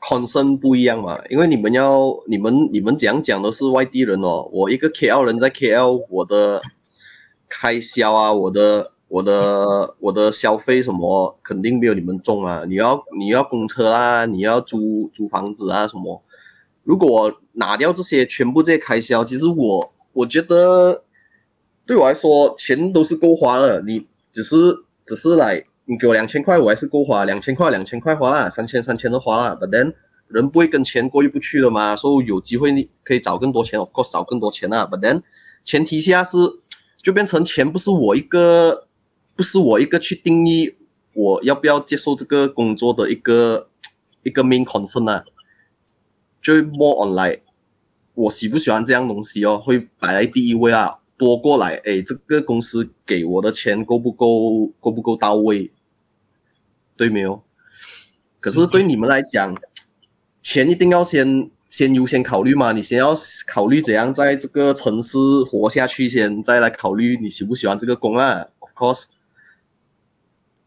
concern 不一样嘛，因为你们要你们你们讲讲的是外地人哦，我一个 KL 人在 KL，我的开销啊，我的我的我的消费什么肯定没有你们重啊。你要你要供车啊，你要租租房子啊什么。如果我拿掉这些全部这些开销，其实我我觉得对我来说钱都是够花了。你只是只是来。你给我两千块，我还是够花。两千块，两千块花了，三千，三千都花了。But then 人不会跟钱过意不去的嘛，所以有机会你可以找更多钱，of course 找更多钱啊。But then 前提下是就变成钱不是我一个，不是我一个去定义我要不要接受这个工作的一个一个 main concern 啊，就 more on like 我喜不喜欢这样东西哦，会摆在第一位啊，多过来诶，这个公司给我的钱够不够，够不够到位？对没有？可是对你们来讲，钱一定要先先优先考虑嘛。你先要考虑怎样在这个城市活下去先，再来考虑你喜不喜欢这个工啊。Of course，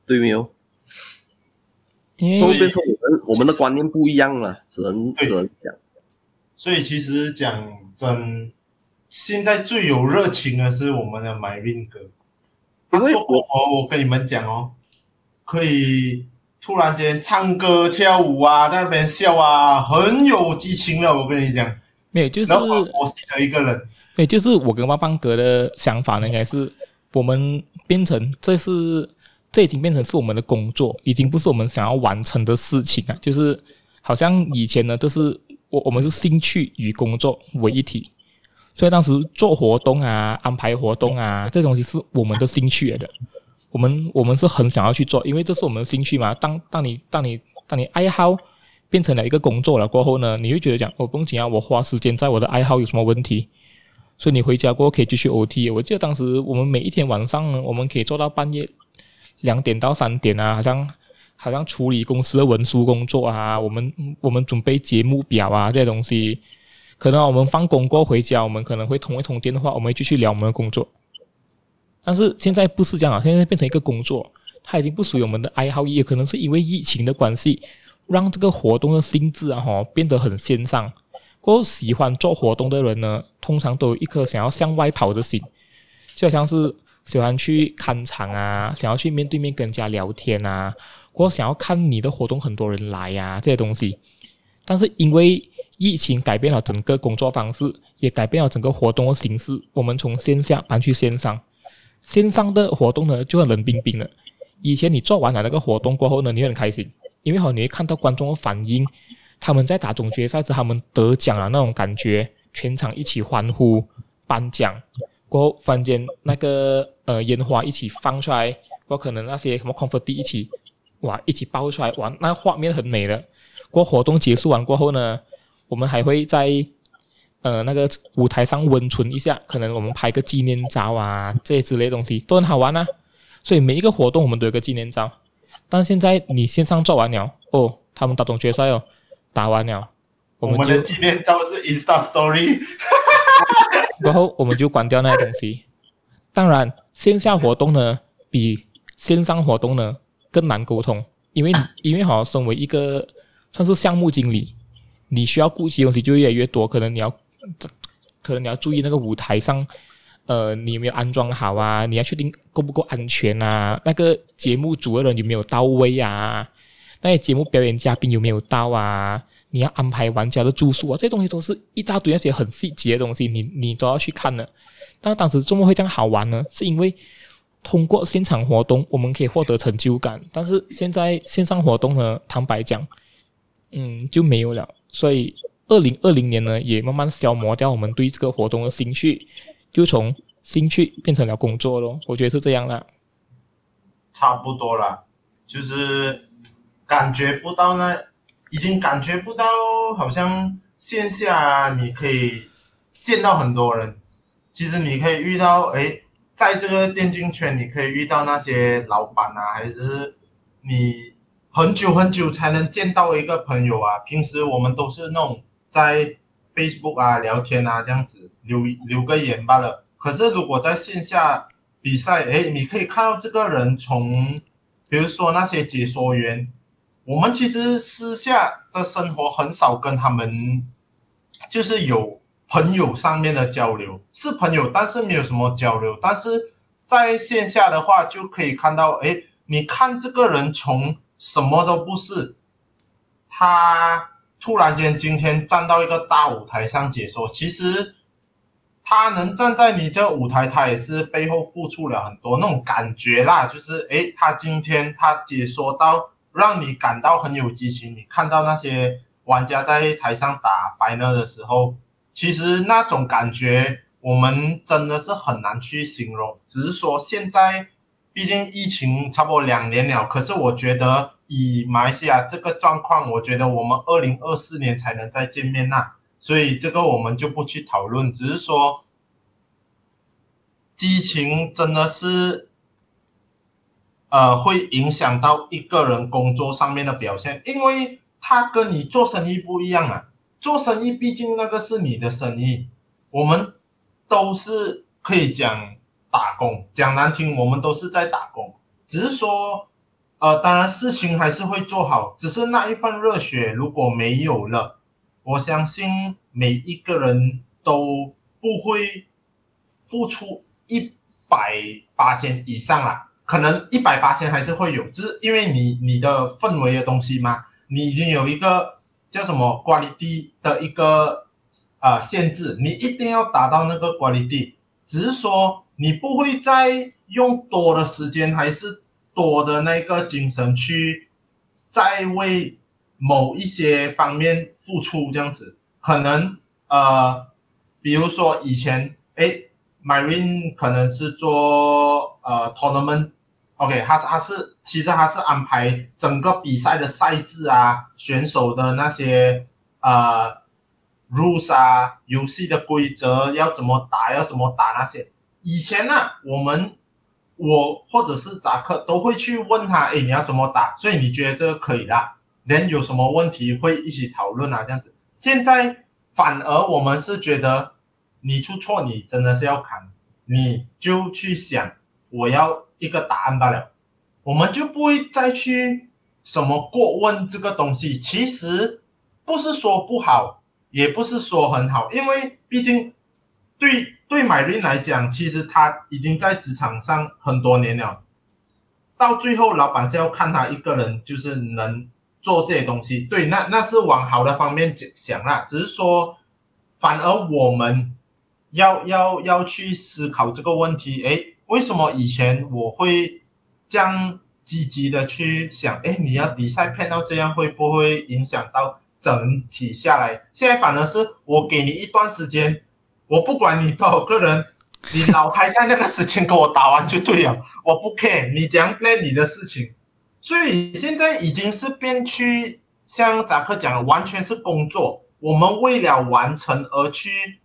对没有？所以变成我们我们的观念不一样了，只能只能讲。所以其实讲真，现在最有热情的是我们的 Myvin 哥，因为我我我跟你们讲哦，可以突然间唱歌跳舞啊，在那边笑啊，很有激情的。我跟你讲，没有，就是我记得一个人，对，就是我跟旺邦哥的想法呢，应该是我们变成这是这已经变成是我们的工作，已经不是我们想要完成的事情啊，就是好像以前呢，就是。我我们是兴趣与工作为一体，所以当时做活动啊、安排活动啊，这东西是我们的兴趣来的。我们我们是很想要去做，因为这是我们的兴趣嘛。当当你当你当你爱好变成了一个工作了过后呢，你会觉得讲，我不仅要我花时间在我的爱好有什么问题？所以你回家过后可以继续 OT。我记得当时我们每一天晚上呢，我们可以做到半夜两点到三点啊，好像。好像处理公司的文书工作啊，我们我们准备节目表啊这些东西，可能我们放工过回家，我们可能会通一通电话，我们会继续聊我们的工作。但是现在不是这样啊，现在变成一个工作，它已经不属于我们的爱好，也可能是因为疫情的关系，让这个活动的性质啊哈变得很线上。过后喜欢做活动的人呢，通常都有一颗想要向外跑的心，就好像是喜欢去看场啊，想要去面对面跟人家聊天啊。或想要看你的活动，很多人来呀、啊，这些东西。但是因为疫情改变了整个工作方式，也改变了整个活动的形式。我们从线下搬去线上，线上的活动呢就很冷冰冰了。以前你做完了那个活动过后呢，你会很开心，因为好你会看到观众的反应，他们在打总决赛时他们得奖了那种感觉，全场一起欢呼颁奖，过后房间那个呃烟花一起放出来，或可能那些什么 confetti 一起。哇！一起爆出来，哇！那画面很美的。过活动结束完过后呢，我们还会在呃那个舞台上温存一下，可能我们拍个纪念照啊，这些之类的东西都很好玩啊。所以每一个活动我们都有个纪念照。但现在你线上做完了，哦，他们打总决赛哦，打完了，我们，的纪念照是 Insta Story，然后我们就关掉那些东西。当然，线下活动呢比线上活动呢。更难沟通，因为因为好像身为一个算是项目经理，你需要顾及的东西就越来越多，可能你要，可能你要注意那个舞台上，呃，你有没有安装好啊？你要确定够不够安全啊？那个节目组的人有没有到位啊？那些节目表演嘉宾有没有到啊？你要安排玩家的住宿啊？这些东西都是一大堆那些很细节的东西，你你都要去看的。但当时周末会这样好玩呢？是因为。通过现场活动，我们可以获得成就感，但是现在线上活动呢，坦白讲，嗯，就没有了。所以，二零二零年呢，也慢慢消磨掉我们对这个活动的兴趣，就从兴趣变成了工作咯。我觉得是这样啦。差不多啦，就是感觉不到那，已经感觉不到，好像线下你可以见到很多人，其实你可以遇到，诶。在这个电竞圈，你可以遇到那些老板啊，还是你很久很久才能见到一个朋友啊。平时我们都是那种在 Facebook 啊聊天啊这样子留留个言罢了。可是如果在线下比赛，诶，你可以看到这个人从，比如说那些解说员，我们其实私下的生活很少跟他们，就是有。朋友上面的交流是朋友，但是没有什么交流。但是在线下的话，就可以看到，诶，你看这个人从什么都不是，他突然间今天站到一个大舞台上解说，其实他能站在你这个舞台，他也是背后付出了很多那种感觉啦。就是，诶，他今天他解说到让你感到很有激情，你看到那些玩家在台上打 final 的时候。其实那种感觉，我们真的是很难去形容。只是说现在，毕竟疫情差不多两年了。可是我觉得以马来西亚这个状况，我觉得我们二零二四年才能再见面呐。所以这个我们就不去讨论。只是说，激情真的是，呃，会影响到一个人工作上面的表现，因为他跟你做生意不一样啊。做生意，毕竟那个是你的生意，我们都是可以讲打工，讲难听，我们都是在打工。只是说，呃，当然事情还是会做好，只是那一份热血如果没有了，我相信每一个人都不会付出一百八千以上啦，可能一百八千还是会有，只是因为你你的氛围的东西嘛，你已经有一个叫什么 quality 的一个呃限制，你一定要达到那个 quality，只是说你不会再用多的时间还是。多的那个精神去再为某一些方面付出，这样子可能呃，比如说以前哎，Marin 可能是做呃 tournament，OK，他是他是其实他是安排整个比赛的赛制啊，选手的那些呃 rules 啊，游戏的规则要怎么打，要怎么打那些，以前呢、我们。我或者是扎克都会去问他，哎，你要怎么打？所以你觉得这个可以啦？连有什么问题会一起讨论啊，这样子。现在反而我们是觉得你出错，你真的是要砍，你就去想我要一个答案罢了，我们就不会再去什么过问这个东西。其实不是说不好，也不是说很好，因为毕竟对。对 Myrin 来讲，其实他已经在职场上很多年了。到最后，老板是要看他一个人，就是能做这些东西。对，那那是往好的方面想啦。只是说，反而我们要要要去思考这个问题。诶，为什么以前我会这样积极的去想？诶，你要比赛骗到这样，会不会影响到整体下来？现在反而是我给你一段时间。我不管你多少个人，你脑开在那个时间给我打完就对了，我不 care 你怎样 plan 你的事情。所以现在已经是变去像扎克讲的，完全是工作。我们为了完成而去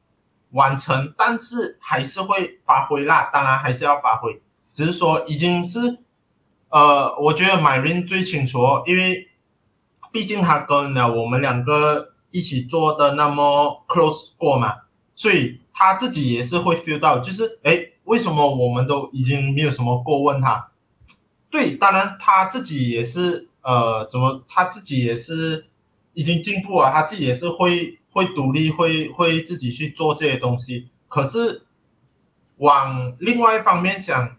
完成，但是还是会发挥啦，当然还是要发挥，只是说已经是呃，我觉得 Myrin 最清楚，因为毕竟他跟了我们两个一起做的那么 close 过嘛。所以他自己也是会 feel 到，就是诶，为什么我们都已经没有什么过问他？对，当然他自己也是，呃，怎么他自己也是已经进步了，他自己也是会会独立，会会自己去做这些东西。可是往另外一方面想，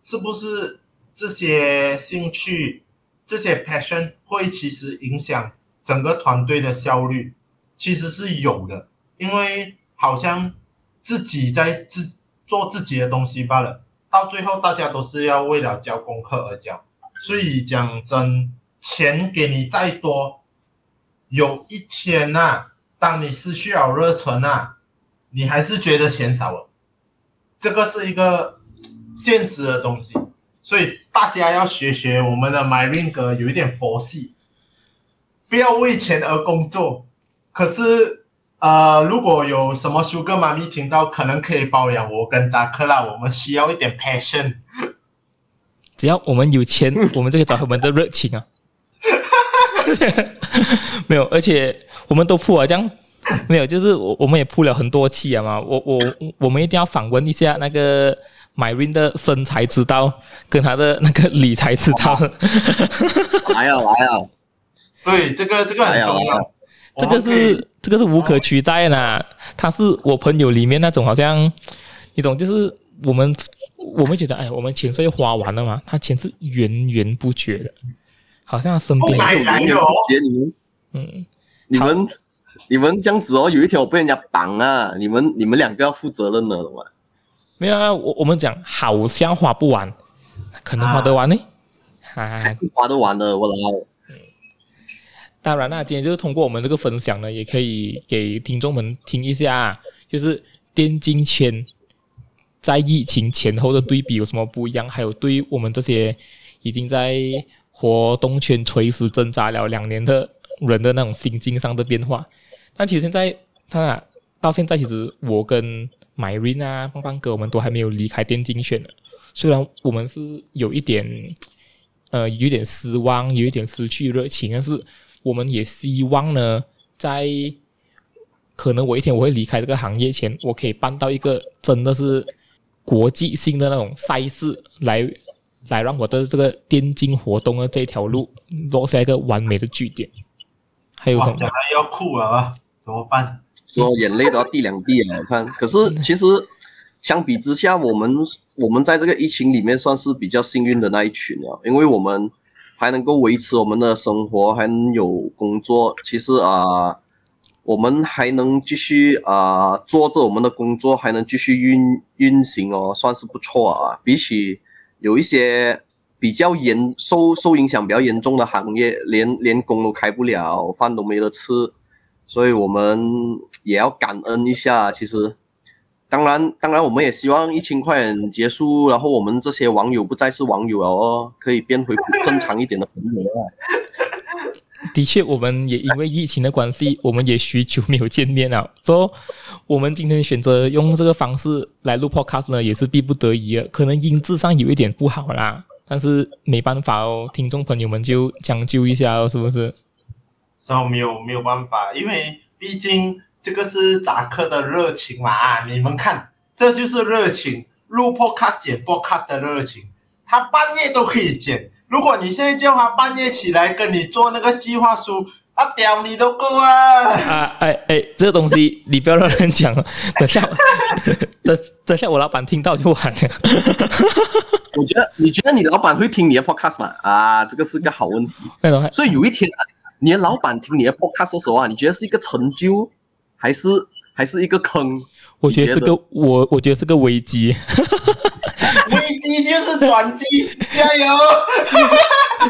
是不是这些兴趣、这些 passion 会其实影响整个团队的效率？其实是有的，因为。好像自己在自做自己的东西罢了，到最后大家都是要为了交功课而交，所以讲真，钱给你再多，有一天呐、啊，当你失去了热忱啊，你还是觉得钱少了，这个是一个现实的东西，所以大家要学学我们的 Myrin 哥，有一点佛系，不要为钱而工作，可是。呃，如果有什么 Sugar 妈咪听到，可能可以包养我跟扎克拉。我们需要一点 passion，只要我们有钱，我们就可以找他们的热情啊。没有，而且我们都铺了这样，没有，就是我我们也铺了很多期啊嘛。我我我们一定要访问一下那个 Myrin 的生财之道，跟他的那个理财之道。来啊来啊！对，这个这个很重要。这个是这个是无可取代的，他是我朋友里面那种好像，一种就是我们我们觉得哎，我们钱是要花完了嘛，他钱是源源不绝的，好像他身边有源源不绝。你们嗯，你们你们这样子哦，有一天我被人家绑啊，你们你们两个要负责任的嘛？没有啊，我我们讲好像花不完，可能花得完呢，还是花得完的，我老。当然啦，今天就是通过我们这个分享呢，也可以给听众们听一下，就是电竞圈在疫情前后的对比有什么不一样，还有对于我们这些已经在活动圈垂死挣扎了两年的人的那种心境上的变化。但其实现在，他到现在其实我跟 Myrin 啊、棒棒哥，我们都还没有离开电竞圈呢。虽然我们是有一点，呃，有点失望，有一点失去热情，但是。我们也希望呢，在可能我一天我会离开这个行业前，我可以办到一个真的是国际性的那种赛事来来让我的这个电竞活动的这条路落下一个完美的句点。还有什么？讲要哭了，怎么办？说眼泪都要滴两滴了，我看。可是其实相比之下，我们我们在这个疫情里面算是比较幸运的那一群了，因为我们还能够维持我们的生活，还能有工作。其实啊、我们还能继续啊、做着我们的工作，还能继续运运行哦，算是不错啊。比起有一些比较严受受影响比较严重的行业，连连工都开不了，饭都没得吃，所以我们。也要感恩一下，其实，当然，当然，我们也希望疫情快点结束，然后我们这些网友不再是网友了哦，可以变回正常一点的朋友了。的确，我们也因为疫情的关系，我们也许久没有见面了。所以，我们今天选择用这个方式来录 podcast 呢，也是逼不得已的。可能音质上有一点不好啦，但是没办法哦，听众朋友们就将就一下哦，是不是？是啊，没有没有办法，因为毕竟。这个是扎克的热情嘛？啊，你们看，这就是热情，录 podcast 剪 podcast 的热情。他半夜都可以剪。如果你现在叫他半夜起来跟你做那个计划书，他屌你都够啊！啊，哎哎，这个东西你不要让人讲，等下，等等下我老板听到就完了。我觉得，你觉得你老板会听你的 podcast 吗？啊，这个是个好问题。所以有一天，你的老板听你的 podcast 的时候啊，你觉得是一个成就？还是还是一个坑，我觉得是个我我觉得是个危机，危机就是转机，加油！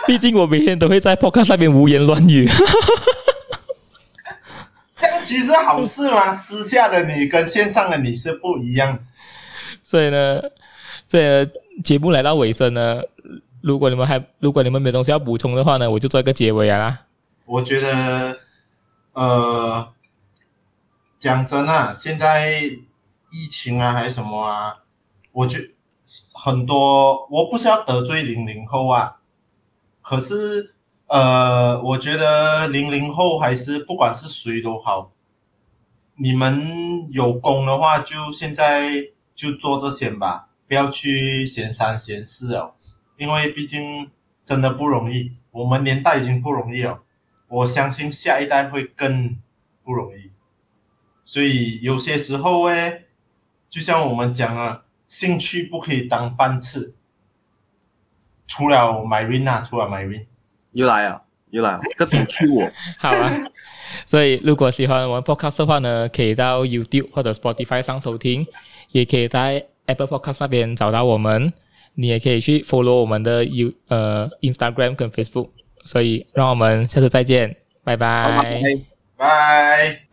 毕竟我每天都会在 Podcast 上面胡言乱语，这样其实好事吗？私下的你跟线上的你是不一样，所以呢，这节目来到尾声呢，如果你们还如果你们没东西要补充的话呢，我就做一个结尾啊。我觉得，呃。讲真啊，现在疫情啊还是什么啊，我觉很多，我不是要得罪零零后啊，可是呃，我觉得零零后还是不管是谁都好，你们有功的话就现在就做这些吧，不要去嫌三嫌四哦，因为毕竟真的不容易，我们年代已经不容易了，我相信下一代会更不容易。所以有些时候诶，就像我们讲啊，兴趣不可以当饭吃。除了 Myrin 啊，除了 Myrin，又来啊，又来啊，各种 Q 我。好啊，所以如果喜欢我们 Podcast 的话呢，可以到 YouTube 或者 Spotify 上收听，也可以在 Apple Podcast 那边找到我们。你也可以去 follow 我们的 You 呃 Instagram 跟 Facebook。所以让我们下次再见，拜拜，拜拜。